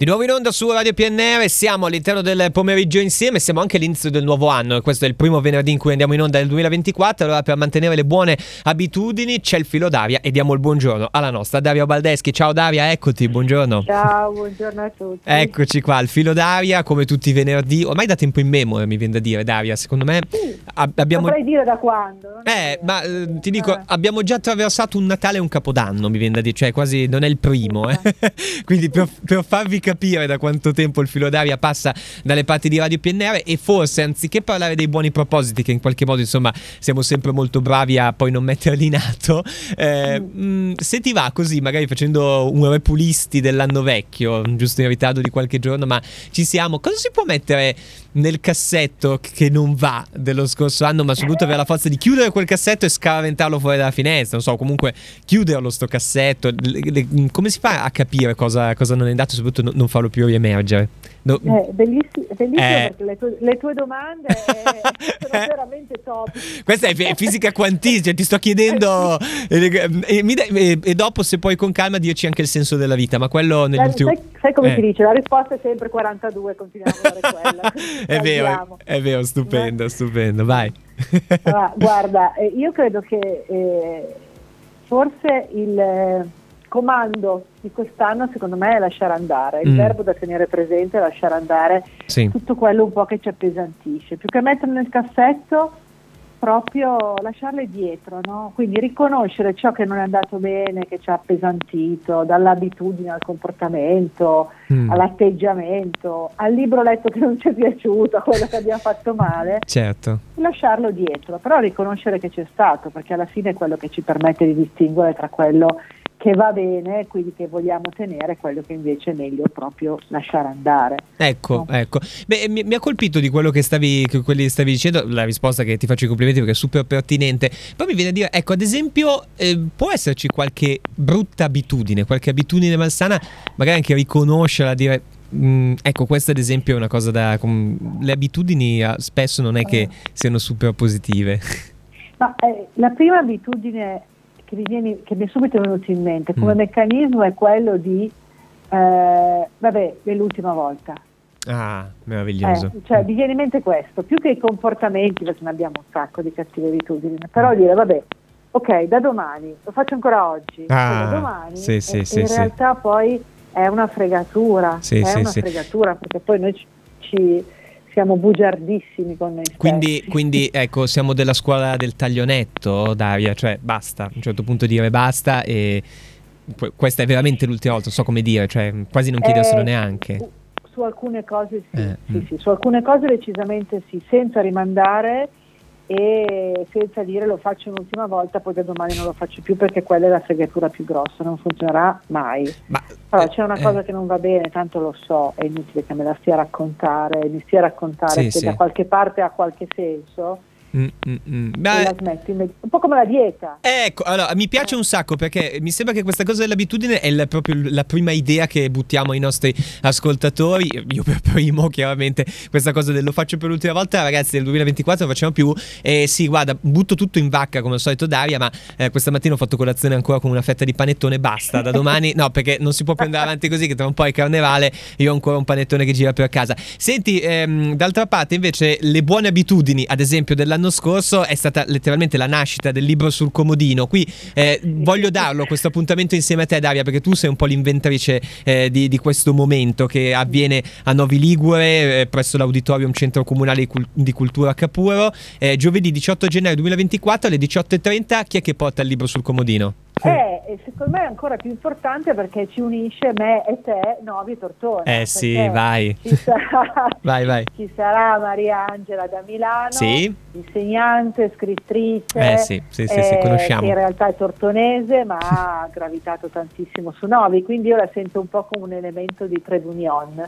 Di nuovo in onda su Radio PNR, siamo all'interno del pomeriggio insieme, siamo anche all'inizio del nuovo anno, questo è il primo venerdì in cui andiamo in onda nel 2024, allora per mantenere le buone abitudini c'è il filo d'aria e diamo il buongiorno alla nostra Daria Baldeschi. Ciao Daria, eccoti, buongiorno. Ciao, buongiorno a tutti. Eccoci qua, il filo d'aria come tutti i venerdì, ormai da tempo in memoria mi viene da dire Daria, secondo me Sì, ab- abbiamo... Saprei dire da quando. Eh, ma eh, ti dico, Eh. abbiamo già attraversato un Natale e un Capodanno, mi viene da dire, cioè quasi non è il primo, eh. Quindi per, per farvi capire da quanto tempo il filo d'aria passa dalle parti di Radio PNR e forse anziché parlare dei buoni propositi, che in qualche modo insomma siamo sempre molto bravi a poi non metterli in atto, eh, mh, se ti va così, magari facendo un repulisti dell'anno vecchio, giusto in ritardo di qualche giorno, ma ci siamo, cosa si può mettere nel cassetto che non va dello scorso anno, ma soprattutto avere la forza di chiudere quel cassetto e scaraventarlo fuori dalla finestra, non so, comunque chiuderlo sto cassetto, le- le- come si fa a capire cosa, cosa non è andato soprattutto non- non farlo più riemergere? No- Eh, bellissimo, bellissimo Eh. le tue, le tue domande eh, sono veramente top. Questa è fi- fisica quantistica, cioè ti sto chiedendo e, e- dai- e- e dopo se poi con calma dirci anche il senso della vita, ma quello negli Sai, sai- come Eh. si dice? La risposta è sempre 42, continuiamo a dare quella. È vero, è, vero, stupendo, stupendo, vai. Ah, guarda, eh, io credo che eh, forse il eh, comando di quest'anno secondo me è lasciare andare, il Mm. verbo da tenere presente è lasciare andare Sì. tutto quello un po' che ci appesantisce, più che mettere nel cassetto proprio lasciarle dietro, no? quindi riconoscere ciò che non è andato bene, che ci ha appesantito, dall'abitudine al comportamento, Mm. all'atteggiamento, al libro letto che non ci è piaciuto, a quello che abbiamo fatto male, Certo. lasciarlo dietro, però riconoscere che c'è stato, perché alla fine è quello che ci permette di distinguere tra quello che va bene, quindi che vogliamo tenere, quello che invece è meglio proprio lasciare andare. Ecco, No. ecco. Beh, mi, mi ha colpito di quello che stavi, che quelli stavi dicendo, la risposta che ti faccio i complimenti perché è super pertinente. Poi mi viene a dire, ecco, ad esempio, eh, può esserci qualche brutta abitudine, qualche abitudine malsana, magari anche riconoscerla, dire... "Mm, ecco, questa ad esempio è una cosa da... com- le abitudini spesso non è che siano super positive. Ma eh, la prima abitudine che mi, viene, che mi è subito venuta in mente come Mm. meccanismo è quello di, eh, vabbè, dell'ultima volta. Ah, meraviglioso. Eh, cioè, mi viene in mente questo, più che i comportamenti, perché ne abbiamo un sacco di cattive abitudini, però dire, vabbè, ok, da domani, lo faccio ancora oggi, Ah, poi da domani, sì, sì, e- sì, in sì. realtà poi è una fregatura, Sì, è sì, una fregatura, perché poi noi ci, ci siamo bugiardissimi con noi Quindi, quindi, ecco, siamo della scuola del taglionetto, Daria, cioè basta, a un certo punto dire basta e que- questa è veramente l'ultima volta, non so come dire, cioè quasi non chiederselo Eh, neanche. Su, su alcune cose sì, Eh, sì, mm. sì, su alcune cose decisamente sì, senza rimandare e senza dire lo faccio un'ultima volta, poi da domani non lo faccio più perché quella è la fregatura più grossa, non funzionerà mai. Ma, Allora, eh, c'è una eh, cosa che non va bene, tanto lo so, è inutile che me la stia a raccontare, mi stia a raccontare Sì, che sì. da qualche parte ha qualche senso mm, mm, mm. Beh, un po' come la dieta. Ecco, allora mi piace un sacco perché mi sembra che questa cosa dell'abitudine è la- proprio la prima idea che buttiamo ai nostri ascoltatori. Io per primo, chiaramente, questa cosa del lo faccio per l'ultima volta, ragazzi, del 2024 non facciamo più. E sì, guarda, butto tutto in vacca come al solito, Daria. Ma eh, questa mattina ho fatto colazione ancora con una fetta di panettone. Basta, da domani, no, perché non si può più andare avanti così. Che tra un po' è carnevale. Io ho ancora un panettone che gira per casa. Senti, ehm, d'altra parte, invece, le buone abitudini, ad esempio, dell'anno scorso è stata letteralmente la nascita del libro sul comodino. Qui eh, voglio darlo questo appuntamento insieme a te, Daria, perché tu sei un po' l'inventrice eh, di, di questo momento che avviene a Novi Ligure, eh, presso l'Auditorium Centro Comunale di Cultura Capuro. Eh, giovedì 18 gennaio 2024 alle 18.30. Chi è che porta il libro sul comodino? Eh, e secondo me è ancora più importante perché ci unisce me e te, Novi e Tortona. Eh sì, vai. Ci sarà, Vai, vai. ci sarà Maria Angela da Milano, Sì. insegnante, scrittrice, Eh sì, sì, sì, sì, eh, conosciamo. che in realtà è tortonese ma ha gravitato tantissimo su Novi, quindi io la sento un po' come un elemento di trade.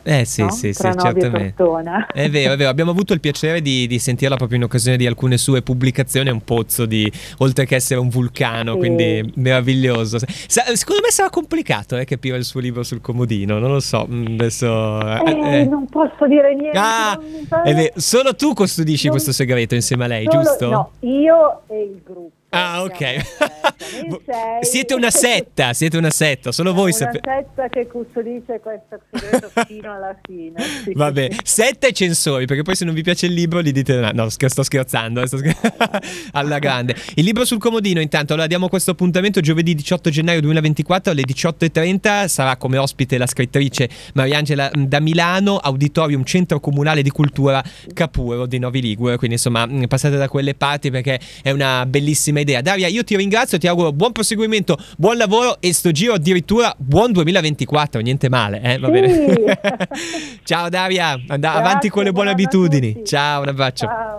Eh sì, no? sì, Tra sì, Novi certamente. Tortona. È vero, è vero, abbiamo avuto il piacere di, di sentirla proprio in occasione di alcune sue pubblicazioni, è un pozzo di, oltre che essere un vulcano, Sì. quindi meraviglioso. Sa- secondo me sarà complicato eh, capire il suo libro sul comodino, non lo so, mm, adesso... Eh, eh, eh. Non posso dire niente. Ah, non solo tu custodisci Non- questo segreto insieme a lei, Solo- giusto? No, io e il gruppo. Ah, ok. Siete una setta, siete una setta, solo voi Una sapete. setta che custodisce questo segreto fino alla fine. Sì, Vabbè, sì, setta e censori, perché poi se non vi piace il libro li dite no, scher- sto scherzando, eh, sto scher- alla grande. Il libro sul comodino intanto, allora diamo questo appuntamento giovedì 18 gennaio 2024 alle 18.30, sarà come ospite la scrittrice Mariangela mm, da Milano, Auditorium Centro Comunale di Cultura Capuro di Novi Ligure, quindi insomma mm, passate da quelle parti perché è una bellissima idea. Daria, io ti ringrazio, ti auguro buon proseguimento, buon lavoro e sto giro addirittura buon 2024, niente male, eh? va Sì. bene. Ciao Daria, and- avanti con le buone abitudini. Ciao, un abbraccio. Ciao.